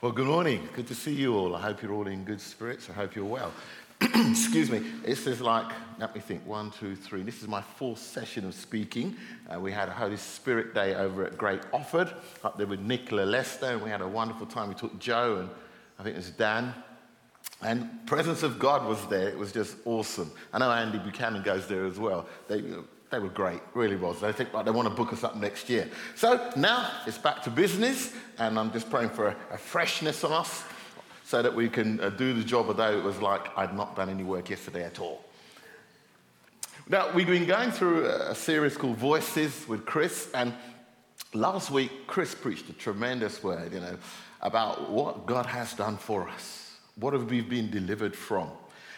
Well, good morning. Good to see you all. I hope you're all in good spirits. I hope you're well. Excuse me. This is like, let me think, one, two, three. This is my fourth session of speaking. Uh, we had a Holy Spirit Day over at Great Offord, up there with Nicola Lester, and we had a wonderful time. We took Joe and I think it was Dan. And presence of God was there. It was just awesome. I know Andy Buchanan goes there as well. They, they were great, really was. They think like they want to book us up next year. So now it's back to business, and I'm just praying for a, a freshness on us so that we can uh, do the job, although it was like I'd not done any work yesterday at all. Now, we've been going through a series called Voices with Chris, and last week, Chris preached a tremendous word, you know, about what God has done for us. What have we been delivered from?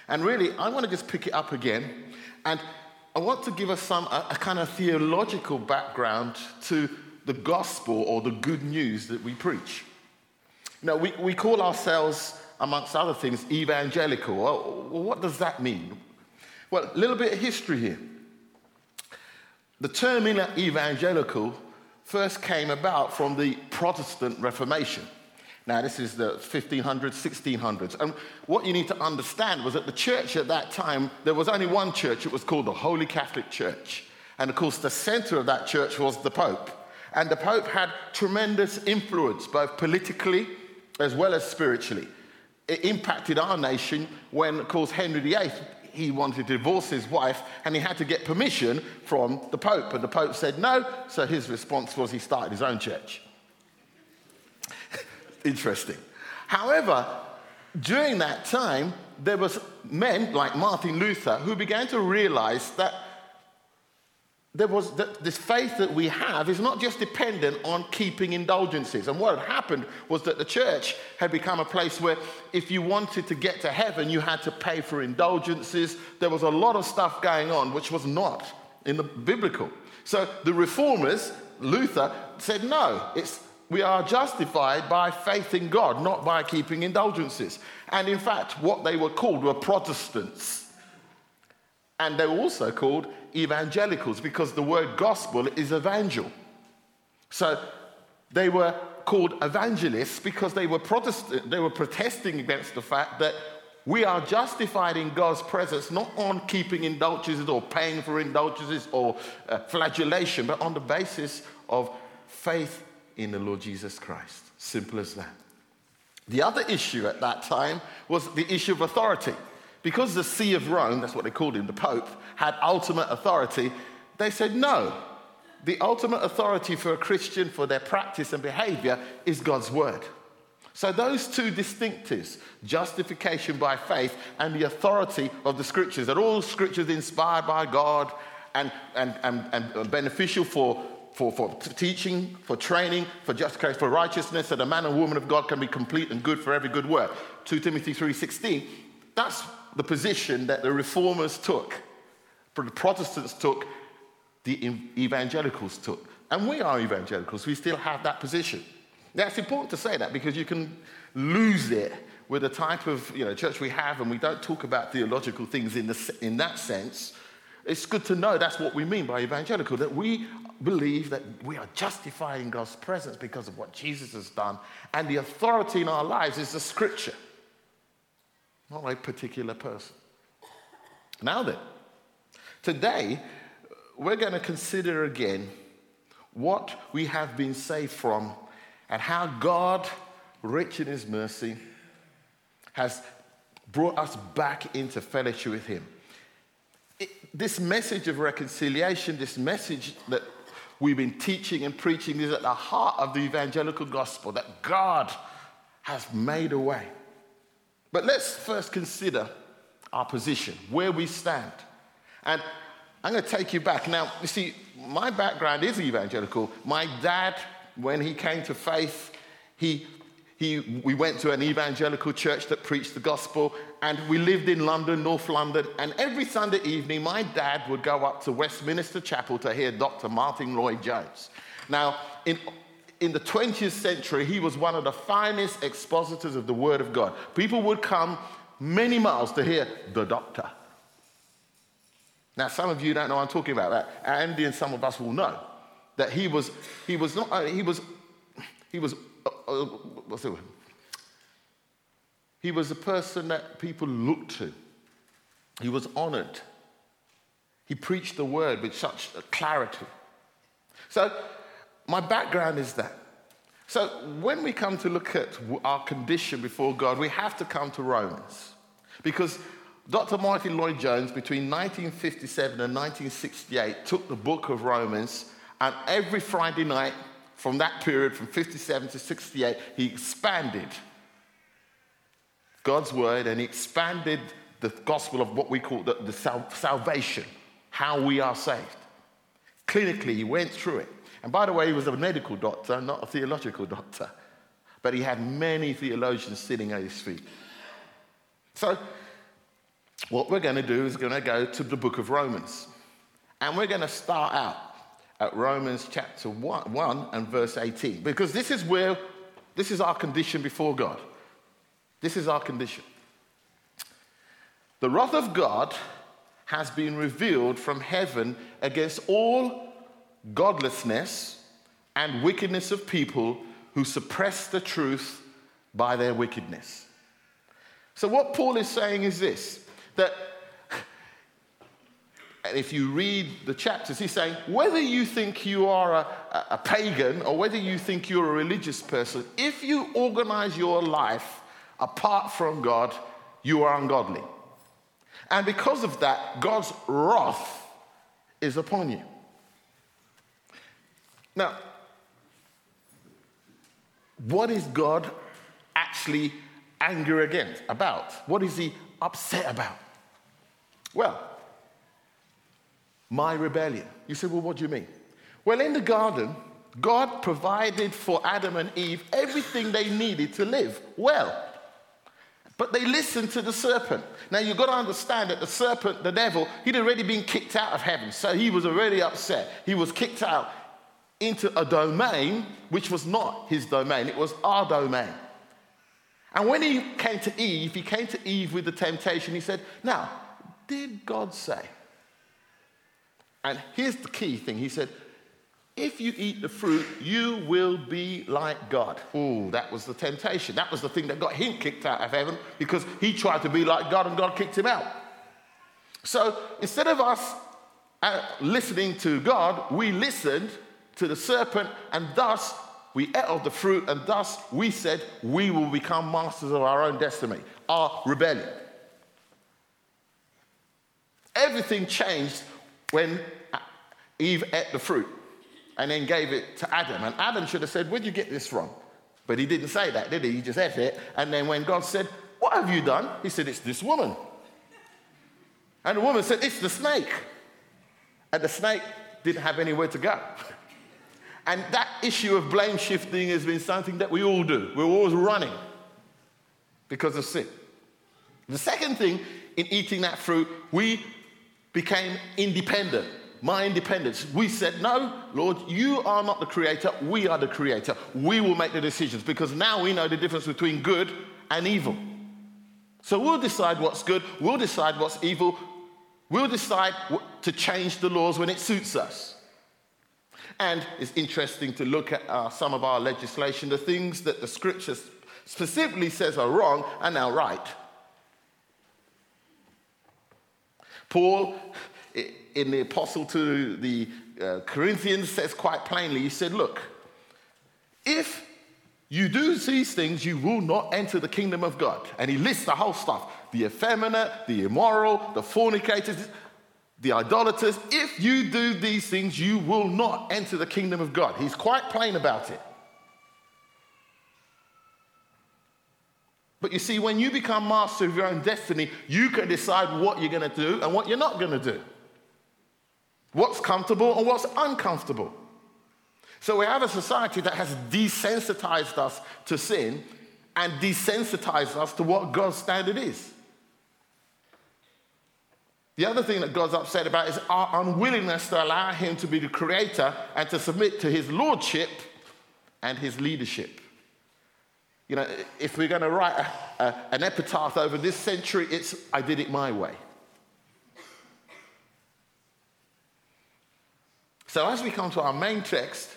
And really, I want to just pick it up again and I want to give us some a, a kind of theological background to the gospel or the good news that we preach. Now, we, we call ourselves, amongst other things, evangelical. Well, what does that mean? Well, a little bit of history here. The term evangelical first came about from the Protestant Reformation. Now, this is the 1500s, 1600s. And what you need to understand was that the church at that time, there was only one church. It was called the Holy Catholic Church. And of course, the center of that church was the Pope. And the Pope had tremendous influence, both politically as well as spiritually. It impacted our nation when, of course, Henry VIII, he wanted to divorce his wife and he had to get permission from the Pope. And the Pope said no, so his response was he started his own church interesting. However, during that time, there was men like Martin Luther who began to realize that there was that this faith that we have is not just dependent on keeping indulgences. And what had happened was that the church had become a place where if you wanted to get to heaven, you had to pay for indulgences. There was a lot of stuff going on which was not in the biblical. So the reformers, Luther, said, no, it's we are justified by faith in God, not by keeping indulgences. And in fact, what they were called were Protestants. And they were also called evangelicals because the word gospel is evangel. So they were called evangelists because they were Protestant, they were protesting against the fact that we are justified in God's presence not on keeping indulgences or paying for indulgences or uh, flagellation, but on the basis of faith in the Lord Jesus Christ. Simple as that. The other issue at that time was the issue of authority. Because the See of Rome, that's what they called him, the Pope, had ultimate authority, they said no. The ultimate authority for a Christian for their practice and behavior is God's word. So, those two distinctives, justification by faith and the authority of the scriptures, that all scriptures inspired by God and, and, and, and beneficial for for, for teaching, for training, for justification, for righteousness, that a man and woman of God can be complete and good for every good work. 2 Timothy 3.16. That's the position that the reformers took, for the Protestants took, the evangelicals took. And we are evangelicals. We still have that position. Now, it's important to say that because you can lose it with the type of you know, church we have, and we don't talk about theological things in, the, in that sense. It's good to know that's what we mean by evangelical, that we believe that we are justified in God's presence because of what Jesus has done, and the authority in our lives is the scripture, not a particular person. Now then, today we're going to consider again what we have been saved from and how God, rich in his mercy, has brought us back into fellowship with him. This message of reconciliation, this message that we've been teaching and preaching is at the heart of the evangelical gospel that God has made a way. But let's first consider our position, where we stand. And I'm going to take you back. Now, you see, my background is evangelical. My dad, when he came to faith, he he, we went to an evangelical church that preached the gospel, and we lived in London, North London. And every Sunday evening, my dad would go up to Westminster Chapel to hear Dr. Martyn Lloyd-Jones. Now, in, in the 20th century, he was one of the finest expositors of the Word of God. People would come many miles to hear the doctor. Now, some of you don't know I'm talking about that. Andy and some of us will know that he was, he was not, he was, he was uh, uh, what's he was a person that people looked to. He was honored. He preached the word with such clarity. So, my background is that. So, when we come to look at our condition before God, we have to come to Romans. Because Dr. Martyn Lloyd Jones, between 1957 and 1968, took the book of Romans, and every Friday night from that period, from 57 to 68, he expanded God's word and he expanded the gospel of what we call the, the sal- salvation, how we are saved. Clinically, he went through it. And by the way, he was a medical doctor, not a theological doctor. But he had many theologians sitting at his feet. So, what we're going to do is going to go to the book of Romans. And we're going to start out at Romans chapter 1, 1 and verse 18. Because this is where, this is our condition before God. This is our condition. The wrath of God has been revealed from heaven against all godlessness and wickedness of people who suppress the truth by their wickedness. So, what Paul is saying is this that if you read the chapters, he's saying whether you think you are a, a pagan or whether you think you're a religious person, if you organize your life apart from God, you are ungodly. And because of that, God's wrath is upon you. Now, what is God actually angry against about? What is he upset about? Well, my rebellion. You say, well, what do you mean? Well, in the garden, God provided for Adam and Eve everything they needed to live well. But they listened to the serpent. Now you've got to understand that the serpent, the devil, he'd already been kicked out of heaven. So he was already upset. He was kicked out into a domain which was not his domain, it was our domain. And when he came to Eve, he came to Eve with the temptation. He said, Now, did God say? And here's the key thing He said, if you eat the fruit, you will be like God. Oh, that was the temptation. That was the thing that got him kicked out of heaven because he tried to be like God and God kicked him out. So instead of us uh, listening to God, we listened to the serpent and thus we ate of the fruit and thus we said we will become masters of our own destiny, our rebellion. Everything changed when Eve ate the fruit and then gave it to Adam. And Adam should have said, Where'd you get this from? But he didn't say that, did he? He just ate it. And then when God said, What have you done? He said, It's this woman. And the woman said, It's the snake. And the snake didn't have anywhere to go. And that issue of blame shifting has been something that we all do. We're always running because of sin. The second thing in eating that fruit, we became independent my independence. We said, No, Lord, you are not the creator. We are the creator. We will make the decisions because now we know the difference between good and evil. So we'll decide what's good, we'll decide what's evil, we'll decide to change the laws when it suits us. And it's interesting to look at uh, some of our legislation. The things that the scripture specifically says are wrong are now right. Paul in the apostle to the uh, Corinthians says quite plainly, he said, Look, if you do these things, you will not enter the kingdom of God. And he lists the whole stuff the effeminate, the immoral, the fornicators, the idolaters. If you do these things, you will not enter the kingdom of God. He's quite plain about it. But you see, when you become master of your own destiny, you can decide what you're going to do and what you're not going to do what's comfortable and what's uncomfortable. So we have a society that has desensitized us to sin and desensitized us to what God's standard is. The other thing that God's upset about is our unwillingness to allow Him to be the creator and to submit to His lordship and His leadership. You know, if we're going to write a, a, an epitaph over this century, it's I did it my way. So, as we come to our main text,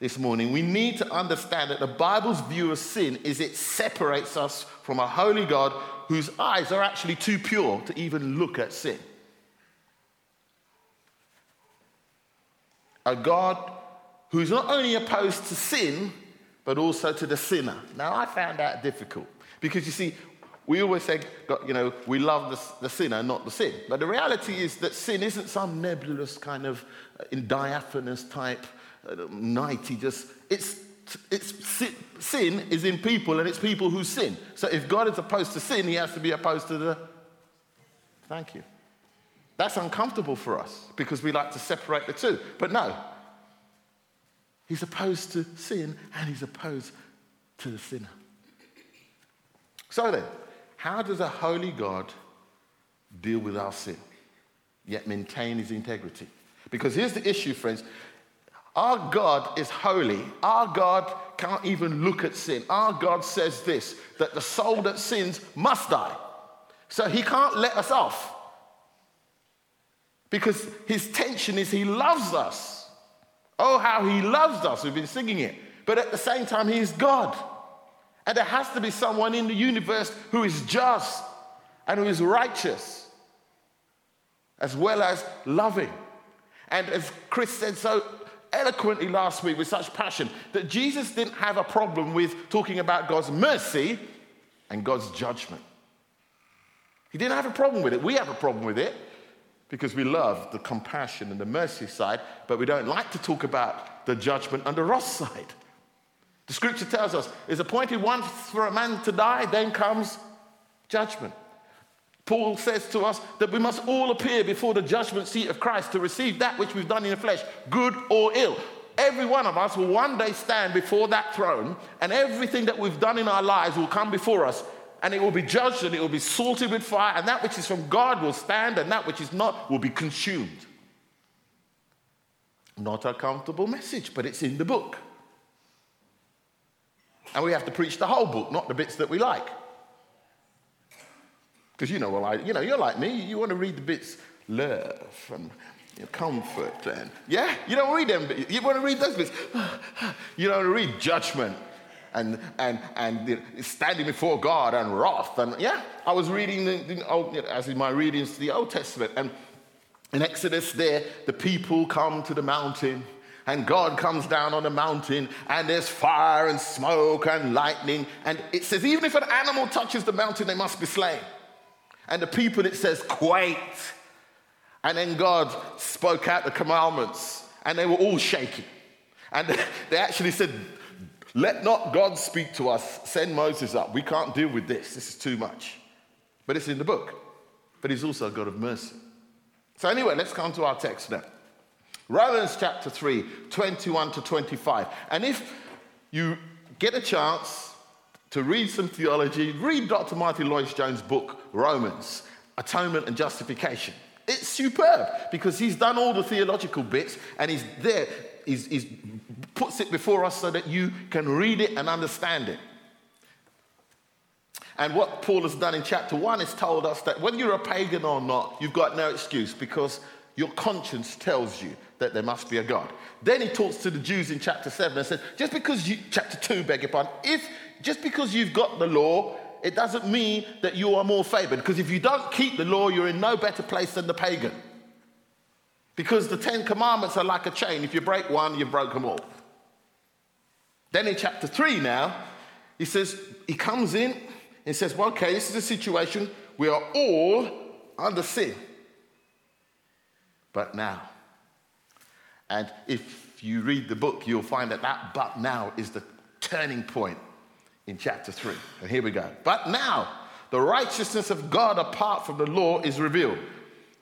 this morning, we need to understand that the Bible's view of sin is it separates us from a holy God whose eyes are actually too pure to even look at sin. A God who's not only opposed to sin, but also to the sinner. Now, I found that difficult because you see, we always say, you know, we love the, the sinner, not the sin. But the reality is that sin isn't some nebulous kind of uh, in diaphanous type, uh, nighty, just, it's, it's sin, sin is in people and it's people who sin. So if God is opposed to sin, he has to be opposed to the, thank you. That's uncomfortable for us because we like to separate the two. But no, he's opposed to sin and he's opposed to the sinner. So then, how does a holy God deal with our sin, yet maintain his integrity? Because here's the issue, friends. Our God is holy. Our God can't even look at sin. Our God says this that the soul that sins must die. So he can't let us off. Because his tension is he loves us. Oh, how he loves us. We've been singing it. But at the same time, he is God. And there has to be someone in the universe who is just and who is righteous, as well as loving. And as Chris said so eloquently last week with such passion, that Jesus didn't have a problem with talking about God's mercy and God's judgment. He didn't have a problem with it. We have a problem with it because we love the compassion and the mercy side, but we don't like to talk about the judgment and the wrath side. The scripture tells us it's appointed once for a man to die, then comes judgment. Paul says to us that we must all appear before the judgment seat of Christ to receive that which we've done in the flesh, good or ill. Every one of us will one day stand before that throne, and everything that we've done in our lives will come before us, and it will be judged and it will be salted with fire, and that which is from God will stand, and that which is not will be consumed. Not a comfortable message, but it's in the book. And we have to preach the whole book, not the bits that we like. Because you know, well, I, you know, you're like me. You want to read the bits love and you know, comfort and yeah, you don't read them. But you want to read those bits. You don't read judgment and and and standing before God and wrath and yeah. I was reading the, the old, as in my readings the Old Testament and in Exodus there, the people come to the mountain and God comes down on the mountain, and there's fire and smoke and lightning. And it says, even if an animal touches the mountain, they must be slain. And the people, it says, quaked. And then God spoke out the commandments, and they were all shaking. And they actually said, Let not God speak to us, send Moses up. We can't deal with this. This is too much. But it's in the book. But he's also a God of mercy. So, anyway, let's come to our text now. Romans chapter 3, 21 to 25. And if you get a chance to read some theology, read Dr. Martyn Lloyd-Jones' book, Romans Atonement and Justification. It's superb because he's done all the theological bits and he's there, he's puts it before us so that you can read it and understand it. And what Paul has done in chapter 1 is told us that whether you're a pagan or not, you've got no excuse because your conscience tells you that there must be a God. Then he talks to the Jews in chapter 7 and says, just because you, chapter 2, beg your pardon, if just because you've got the law, it doesn't mean that you are more favored. Because if you don't keep the law, you're in no better place than the pagan. Because the Ten Commandments are like a chain. If you break one, you broke them all. Then in chapter 3 now, he says, he comes in and says, well, okay, this is a situation. We are all under sin. But now, and if you read the book, you'll find that that but now is the turning point in chapter 3. And here we go. But now, the righteousness of God apart from the law is revealed,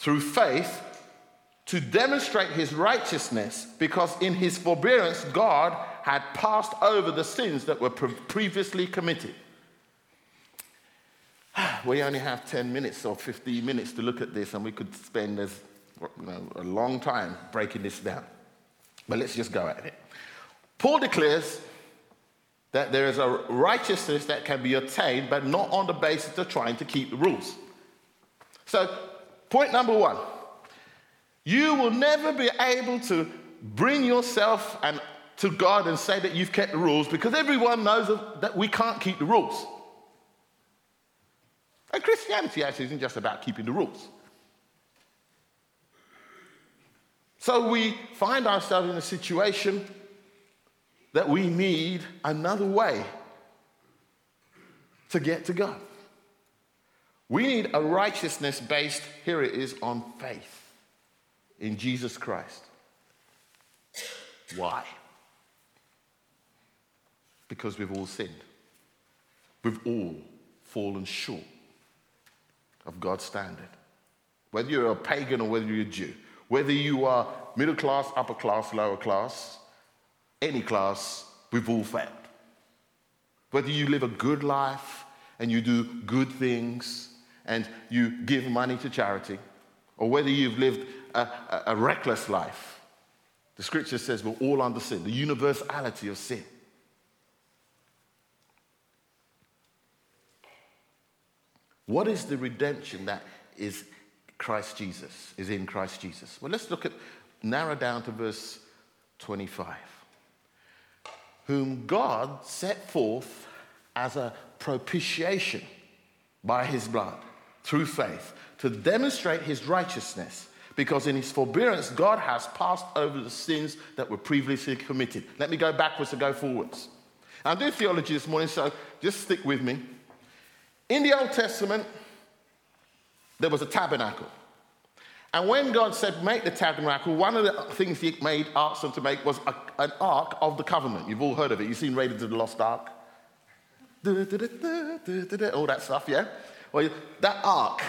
through faith to demonstrate his righteousness, because in his forbearance God had passed over the sins that were pre- previously committed. We only have 10 minutes or 15 minutes to look at this, and we could spend as, you know, a long time breaking this down. But let's just go at it. Paul declares that there is a righteousness that can be attained, but not on the basis of trying to keep the rules. So, point number one you will never be able to bring yourself and to God and say that you've kept the rules because everyone knows that we can't keep the rules. And Christianity actually isn't just about keeping the rules. So we find ourselves in a situation that we need another way to get to God. We need a righteousness based, here it is, on faith in Jesus Christ. Why? Because we've all sinned. We've all fallen short of God's standard. Whether you're a pagan or whether you're a Jew, whether you are middle class, upper class, lower class, any class, we've all failed. Whether you live a good life and you do good things and you give money to charity, or whether you've lived a, a, a reckless life, the scripture says we're all under sin, the universality of sin. What is the redemption that is Christ Jesus, is in Christ Jesus? Well, let's look at, narrow down to verse 25 whom God set forth as a propitiation by his blood through faith to demonstrate his righteousness because in his forbearance God has passed over the sins that were previously committed. Let me go backwards and go forwards. I'm doing theology this morning, so just stick with me. In the Old Testament, there was a tabernacle. And when God said, make the tabernacle, one of the things he made, asked them to make was a, an ark of the covenant. You've all heard of it. You've seen Raiders of the Lost Ark. All that stuff, yeah? Well, that ark,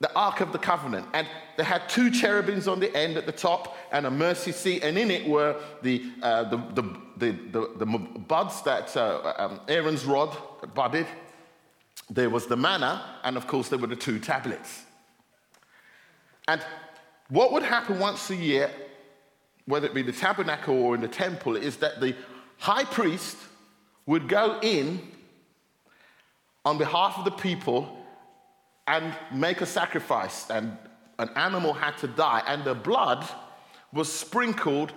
the ark of the covenant. And they had two cherubims on the end at the top and a mercy seat. And in it were the, uh, the, the, the, the, the, buds that uh, um, Aaron's rod budded. There was the manna. And of course, there were the two tablets. And what would happen once a year, whether it be the tabernacle or in the temple, is that the high priest would go in on behalf of the people and make a sacrifice, and an animal had to die, and the blood was sprinkled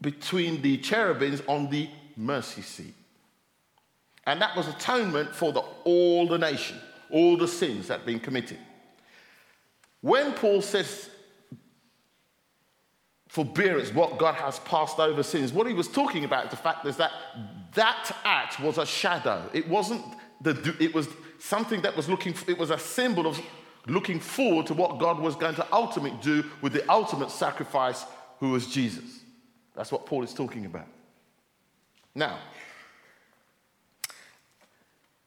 between the cherubims on the mercy seat. And that was atonement for the, all the nation, all the sins that had been committed. When Paul says forbearance, what God has passed over sins, what he was talking about, the fact is that that act was a shadow. It wasn't the, it was something that was looking, it was a symbol of looking forward to what God was going to ultimately do with the ultimate sacrifice, who was Jesus. That's what Paul is talking about. Now,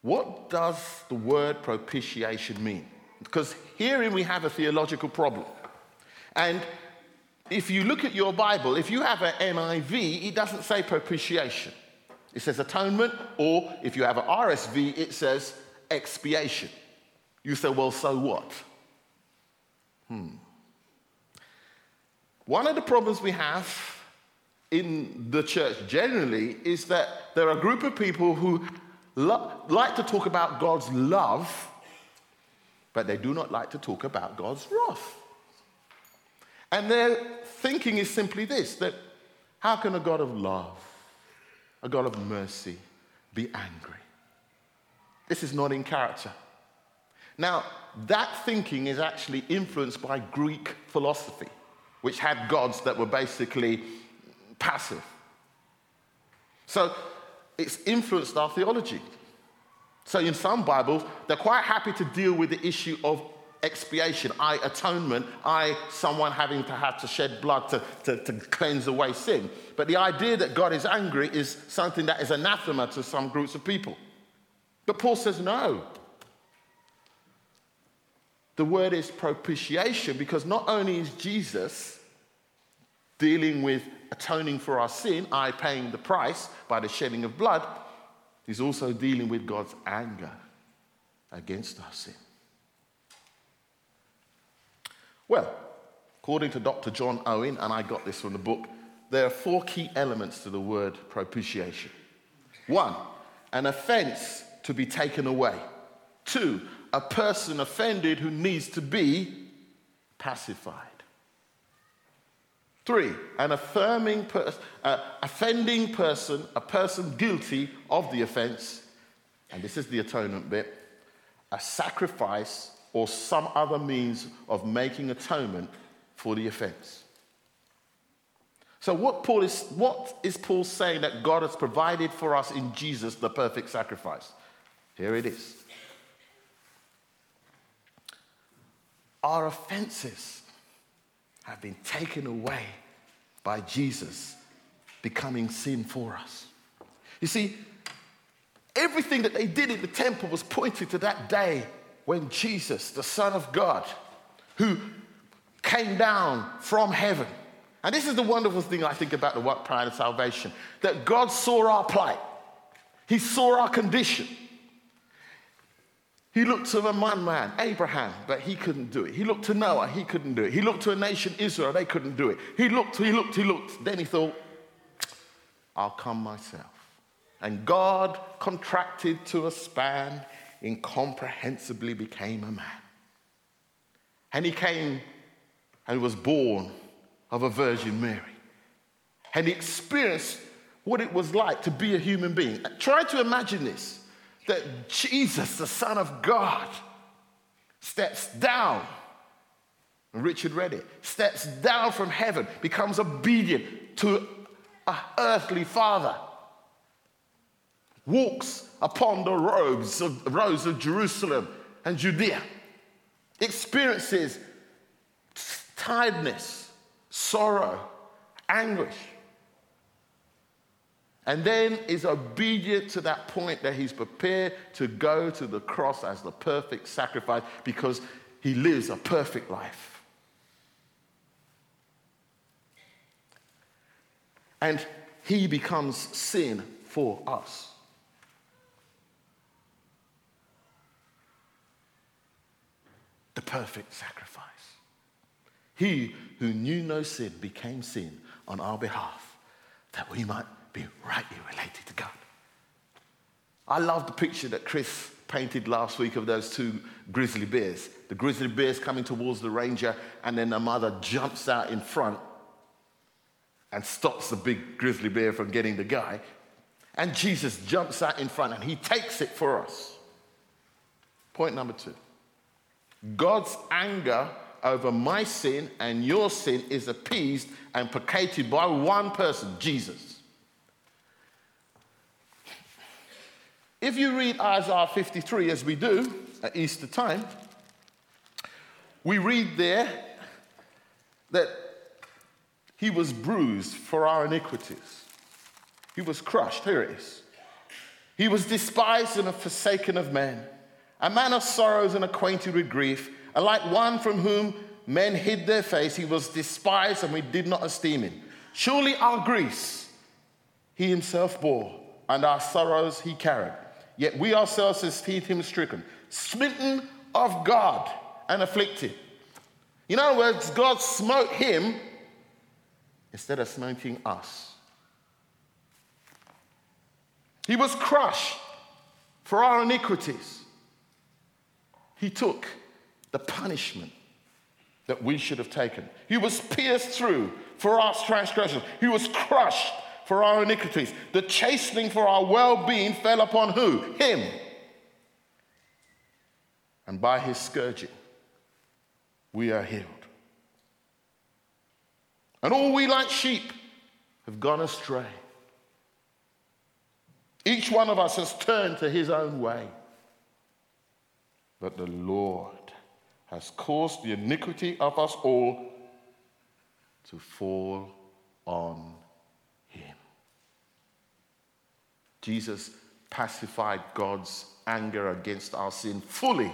what does the word propitiation mean? Because herein we have a theological problem. And if you look at your Bible, if you have an NIV, it doesn't say propitiation. It says atonement, or if you have an RSV, it says expiation. You say, well, so what? Hmm. One of the problems we have in the church generally is that there are a group of people who lo- like to talk about God's love but they do not like to talk about God's wrath. And their thinking is simply this that how can a God of love, a God of mercy, be angry? This is not in character. Now, that thinking is actually influenced by Greek philosophy, which had gods that were basically passive. So it's influenced our theology. So in some Bibles, they're quite happy to deal with the issue of expiation, I atonement, I someone having to have to shed blood to, to, to, cleanse away sin. But the idea that God is angry is something that is anathema to some groups of people. But Paul says no. The word is propitiation because not only is Jesus dealing with atoning for our sin, I paying the price by the shedding of blood, he's also dealing with God's anger against our sin. Well, according to Dr. John Owen, and I got this from the book, there are four key elements to the word propitiation. One, an offense to be taken away. Two, a person offended who needs to be pacified. Three, an affirming uh, offending person, a person guilty of the offense, and this is the atonement bit, a sacrifice or some other means of making atonement for the offense. So, what, Paul is, what is Paul saying that God has provided for us in Jesus, the perfect sacrifice? Here it is. Our offenses have been taken away by Jesus becoming sin for us. You see, everything that they did in the temple was pointing to that day when Jesus, the Son of God, who came down from heaven, and this is the wonderful thing I think about the work plan of salvation that God saw our plight, He saw our condition. He looked to the one man, Abraham, but he couldn't do it. He looked to Noah, he couldn't do it. He looked to a nation, Israel, they couldn't do it. He looked, he looked, he looked. Then he thought, I'll come myself. And God contracted to a span, incomprehensibly became a man. And he came and was born of a Virgin Mary. And he experienced what it was like to be a human being. Try to imagine this that Jesus, the Son of God, steps down. Richard read it. Steps down from heaven, becomes obedient to an earthly father, walks upon the roads of, roads of Jerusalem and Judea, experiences tiredness, sorrow, anguish and then is obedient to that point that he's prepared to go to the cross as the perfect sacrifice because he lives a perfect life. And he becomes sin for us. The perfect sacrifice. He who knew no sin became sin on our behalf that we might be rightly related to God. I love the picture that Chris painted last week of those two grizzly bears. The grizzly bear's coming towards the ranger, and then the mother jumps out in front and stops the big grizzly bear from getting the guy. And Jesus jumps out in front and he takes it for us. Point number two God's anger over my sin and your sin is appeased and placated by one person, Jesus. If you read Isaiah 53, as we do at Easter time, we read there that he was bruised for our iniquities. He was crushed. Here it is. He was despised and forsaken of men, a man of sorrows and acquainted with grief, and like one from whom men hid their face, he was despised and we did not esteem him. Surely our griefs he himself bore, and our sorrows he carried. Yet we ourselves esteemed him stricken, smitten of God, and afflicted. In other words, God smote him instead of smiting us. He was crushed for our iniquities. He took the punishment that we should have taken. He was pierced through for our transgressions. He was crushed for our iniquities. The chastening for our well being fell upon who? Him. And by his scourging, we are healed. And all we like sheep have gone astray. Each one of us has turned to his own way. But the Lord has caused the iniquity of us all to fall on him. Jesus pacified God's anger against our sin fully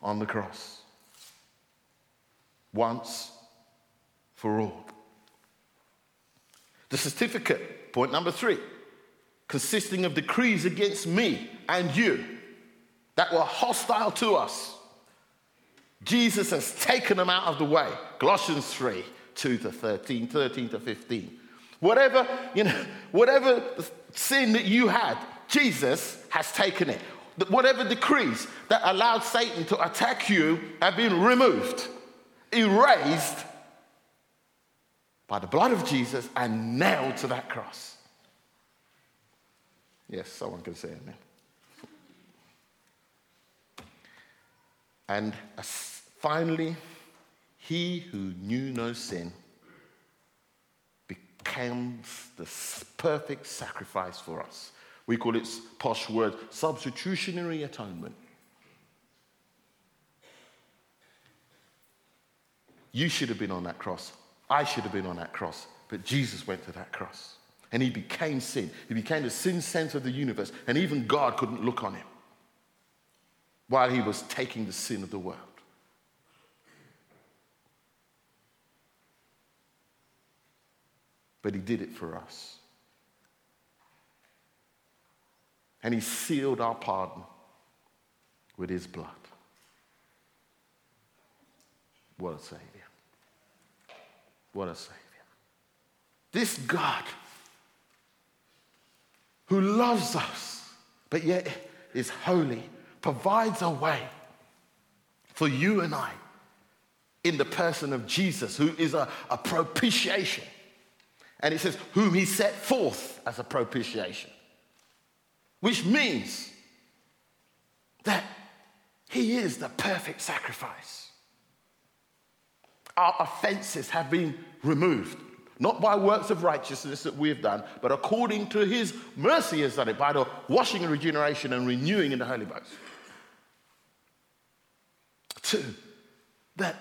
on the cross. Once for all. The certificate, point number three, consisting of decrees against me and you that were hostile to us. Jesus has taken them out of the way. Colossians 3 2 to 13, 13 to 15. Whatever, you know, whatever sin that you had, Jesus has taken it. Whatever decrees that allowed Satan to attack you have been removed, erased by the blood of Jesus and nailed to that cross. Yes, someone can say amen. And finally, he who knew no sin becomes the perfect sacrifice for us. We call it posh word substitutionary atonement. You should have been on that cross. I should have been on that cross. But Jesus went to that cross. And he became sin. He became the sin center of the universe. And even God couldn't look on him while he was taking the sin of the world. But he did it for us. And he sealed our pardon with his blood. What a Savior. What a Savior. This God who loves us, but yet is holy, provides a way for you and I in the person of Jesus, who is a, a propitiation. And it says, whom he set forth as a propitiation, which means that he is the perfect sacrifice. Our offenses have been removed not by works of righteousness that we have done, but according to his mercy has done it by the washing and regeneration and renewing in the Holy Ghost. That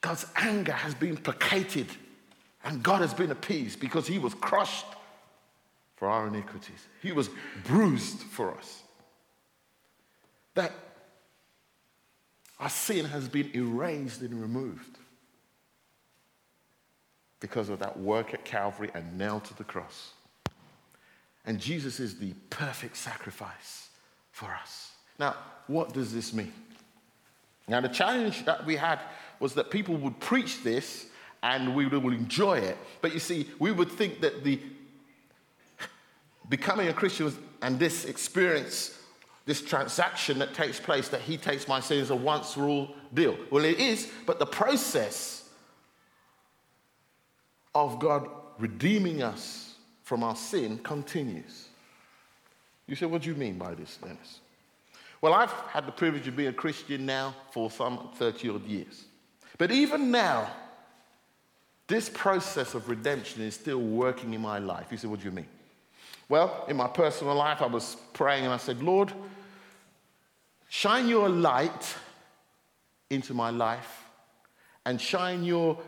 God's anger has been placated and God has been appeased because he was crushed for our iniquities, he was bruised for us. That our sin has been erased and removed because of that work at Calvary and nailed to the cross. And Jesus is the perfect sacrifice for us. Now, what does this mean? Now, the challenge that we had was that people would preach this and we would enjoy it. But you see, we would think that the becoming a Christian and this experience, this transaction that takes place, that he takes my sins a once for all deal. Well, it is, but the process of God redeeming us from our sin continues. You say, what do you mean by this, Dennis? Well, I've had the privilege of being a Christian now for some 30 odd years. But even now, this process of redemption is still working in my life. You say, what do you mean? Well, in my personal life, I was praying and I said, Lord, shine your light into my life and shine your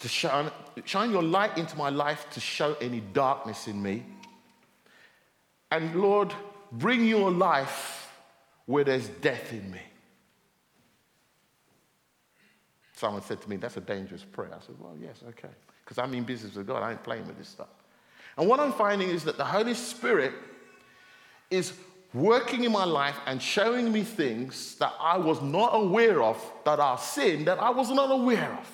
to shine, shine your light into my life to show any darkness in me. And Lord, bring your life where there's death in me. Someone said to me, That's a dangerous prayer. I said, Well, yes, okay. Because I'm in business with God, I ain't playing with this stuff. And what I'm finding is that the Holy Spirit is working in my life and showing me things that I was not aware of that are sin that I was not aware of.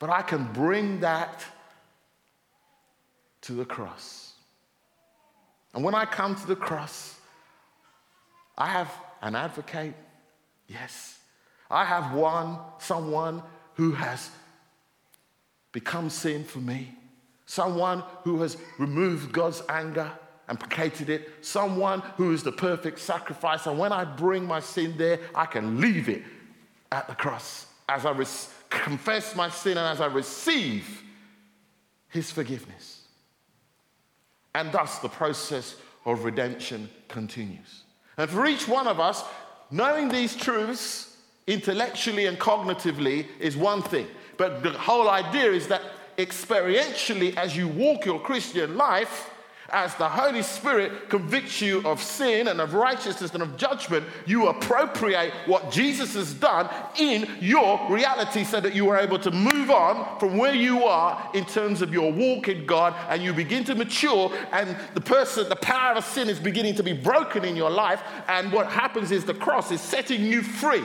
But I can bring that to the cross. And when I come to the cross, I have an advocate, yes. I have one, someone who has become sin for me, someone who has removed God's anger and placated it, someone who is the perfect sacrifice. And when I bring my sin there, I can leave it at the cross as I confess my sin and as I receive his forgiveness. And thus the process of redemption continues. And for each one of us, knowing these truths intellectually and cognitively is one thing. But the whole idea is that experientially, as you walk your Christian life, as the Holy Spirit convicts you of sin and of righteousness and of judgment, you appropriate what Jesus has done in your reality so that you are able to move on from where you are in terms of your walk in God and you begin to mature and the person, the power of sin is beginning to be broken in your life. And what happens is the cross is setting you free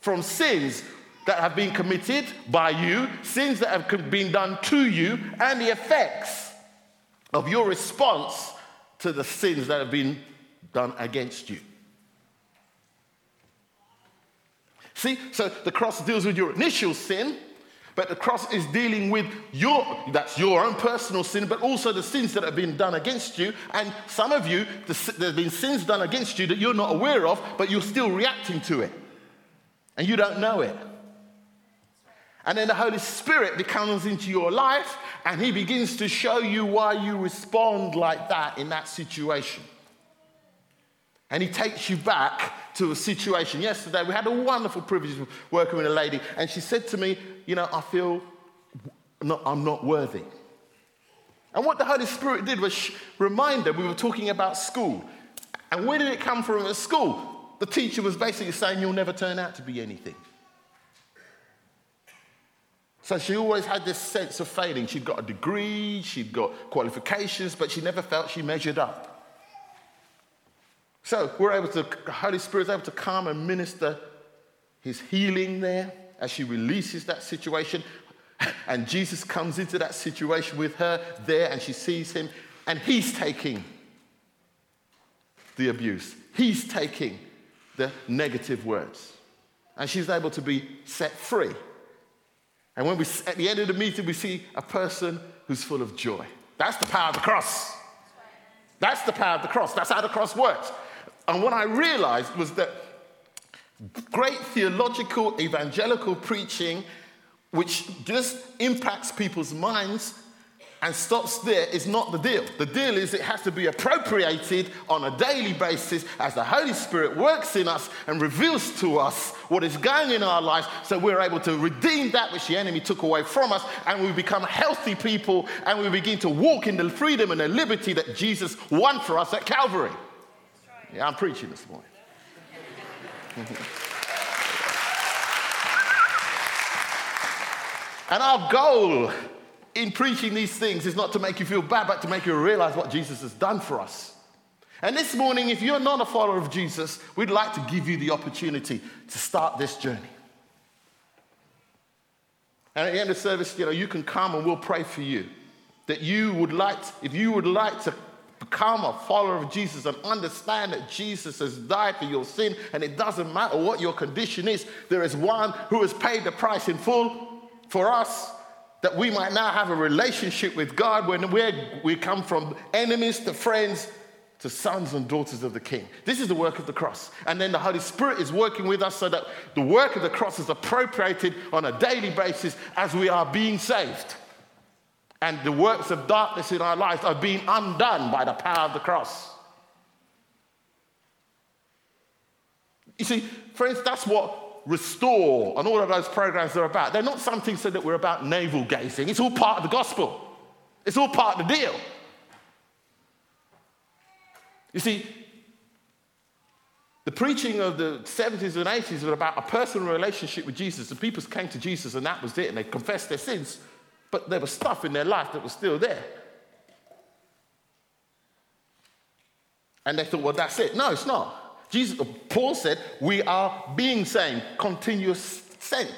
from sins that have been committed by you, sins that have been done to you, and the effects of your response to the sins that have been done against you. See, so the cross deals with your initial sin, but the cross is dealing with your, that's your own personal sin, but also the sins that have been done against you. And some of you, there's been sins done against you that you're not aware of, but you're still reacting to it. And you don't know it. And then the Holy Spirit becomes into your life and He begins to show you why you respond like that in that situation. And He takes you back to a situation. Yesterday, we had a wonderful privilege of working with a lady, and she said to me, You know, I feel not, I'm not worthy. And what the Holy Spirit did was remind her we were talking about school. And where did it come from at school? The teacher was basically saying, You'll never turn out to be anything. So she always had this sense of failing. She'd got a degree, she'd got qualifications, but she never felt she measured up. So we're able to, the Holy Spirit's able to come and minister his healing there as she releases that situation. And Jesus comes into that situation with her there and she sees him, and he's taking the abuse, he's taking the negative words. And she's able to be set free. And when we, at the end of the meeting, we see a person who's full of joy. That's the power of the cross. That's the power of the cross. That's how the cross works. And what I realized was that great theological, evangelical preaching, which just impacts people's minds, and stops there is not the deal. The deal is it has to be appropriated on a daily basis as the Holy Spirit works in us and reveals to us what is going in our lives so we're able to redeem that which the enemy took away from us and we become healthy people and we begin to walk in the freedom and the liberty that Jesus won for us at Calvary. Yeah, I'm preaching this morning. and our goal in preaching these things is not to make you feel bad, but to make you realize what Jesus has done for us. And this morning, if you're not a follower of Jesus, we'd like to give you the opportunity to start this journey. And at the end of service, you know, you can come and we'll pray for you. That you would like, to, if you would like to become a follower of Jesus and understand that Jesus has died for your sin, and it doesn't matter what your condition is, there is one who has paid the price in full for us that we might now have a relationship with God when we come from enemies to friends to sons and daughters of the King. This is the work of the cross. And then the Holy Spirit is working with us so that the work of the cross is appropriated on a daily basis as we are being saved. And the works of darkness in our lives are being undone by the power of the cross. You see, friends, that's what restore, and all of those programs are about. They're not something so that we're about navel gazing. It's all part of the gospel, it's all part of the deal. You see, the preaching of the 70s and 80s was about a personal relationship with Jesus. The people came to Jesus and that was it, and they confessed their sins. But there was stuff in their life that was still there. And they thought, well, that's it. No, it's not. Jesus, Paul said, we are being saved, continuous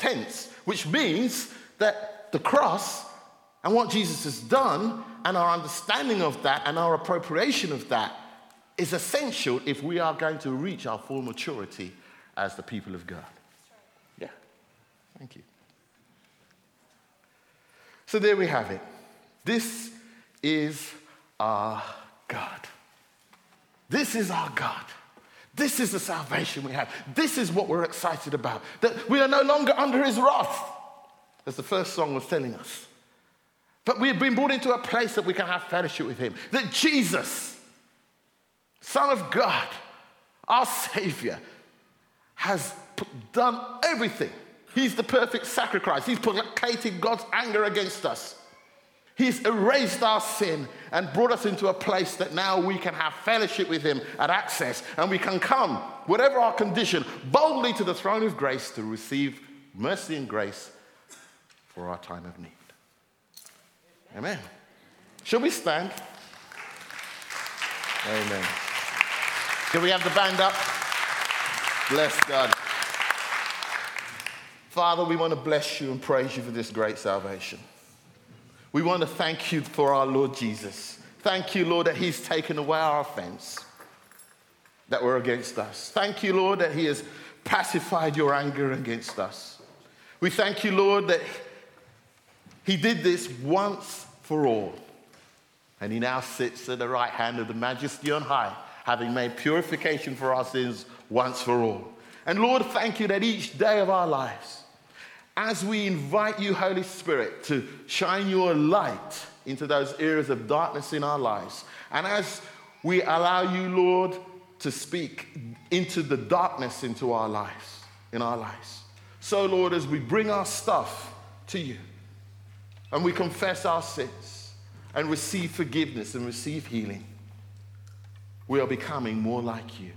tense, which means that the cross and what Jesus has done and our understanding of that and our appropriation of that is essential if we are going to reach our full maturity as the people of God. Yeah, thank you. So there we have it. This is our God. This is our God. This is the salvation we have. This is what we're excited about. That we are no longer under his wrath, as the first song was telling us. But we have been brought into a place that we can have fellowship with him. That Jesus, Son of God, our Savior, has done everything. He's the perfect sacrifice. He's placated God's anger against us. He's erased our sin and brought us into a place that now we can have fellowship with Him and access, and we can come, whatever our condition, boldly to the throne of grace to receive mercy and grace for our time of need. Amen. Shall we stand? Amen. Can we have the band up? Bless God. Father, we want to bless you and praise you for this great salvation. We want to thank you for our Lord Jesus. Thank you, Lord, that He's taken away our offense that were against us. Thank you, Lord, that He has pacified your anger against us. We thank you, Lord, that He did this once for all. And He now sits at the right hand of the Majesty on high, having made purification for our sins once for all. And Lord, thank you that each day of our lives, as we invite you, Holy Spirit, to shine your light into those areas of darkness in our lives, and as we allow you, Lord, to speak into the darkness into our lives, in our lives. So, Lord, as we bring our stuff to you and we confess our sins and receive forgiveness and receive healing, we are becoming more like you.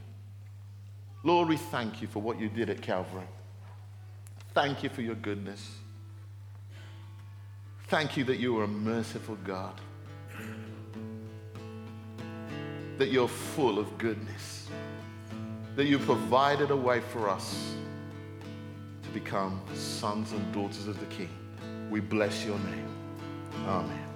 Lord, we thank you for what you did at Calvary. Thank you for your goodness. Thank you that you are a merciful God, that you're full of goodness, that you provided a way for us to become sons and daughters of the King. We bless your name. Amen.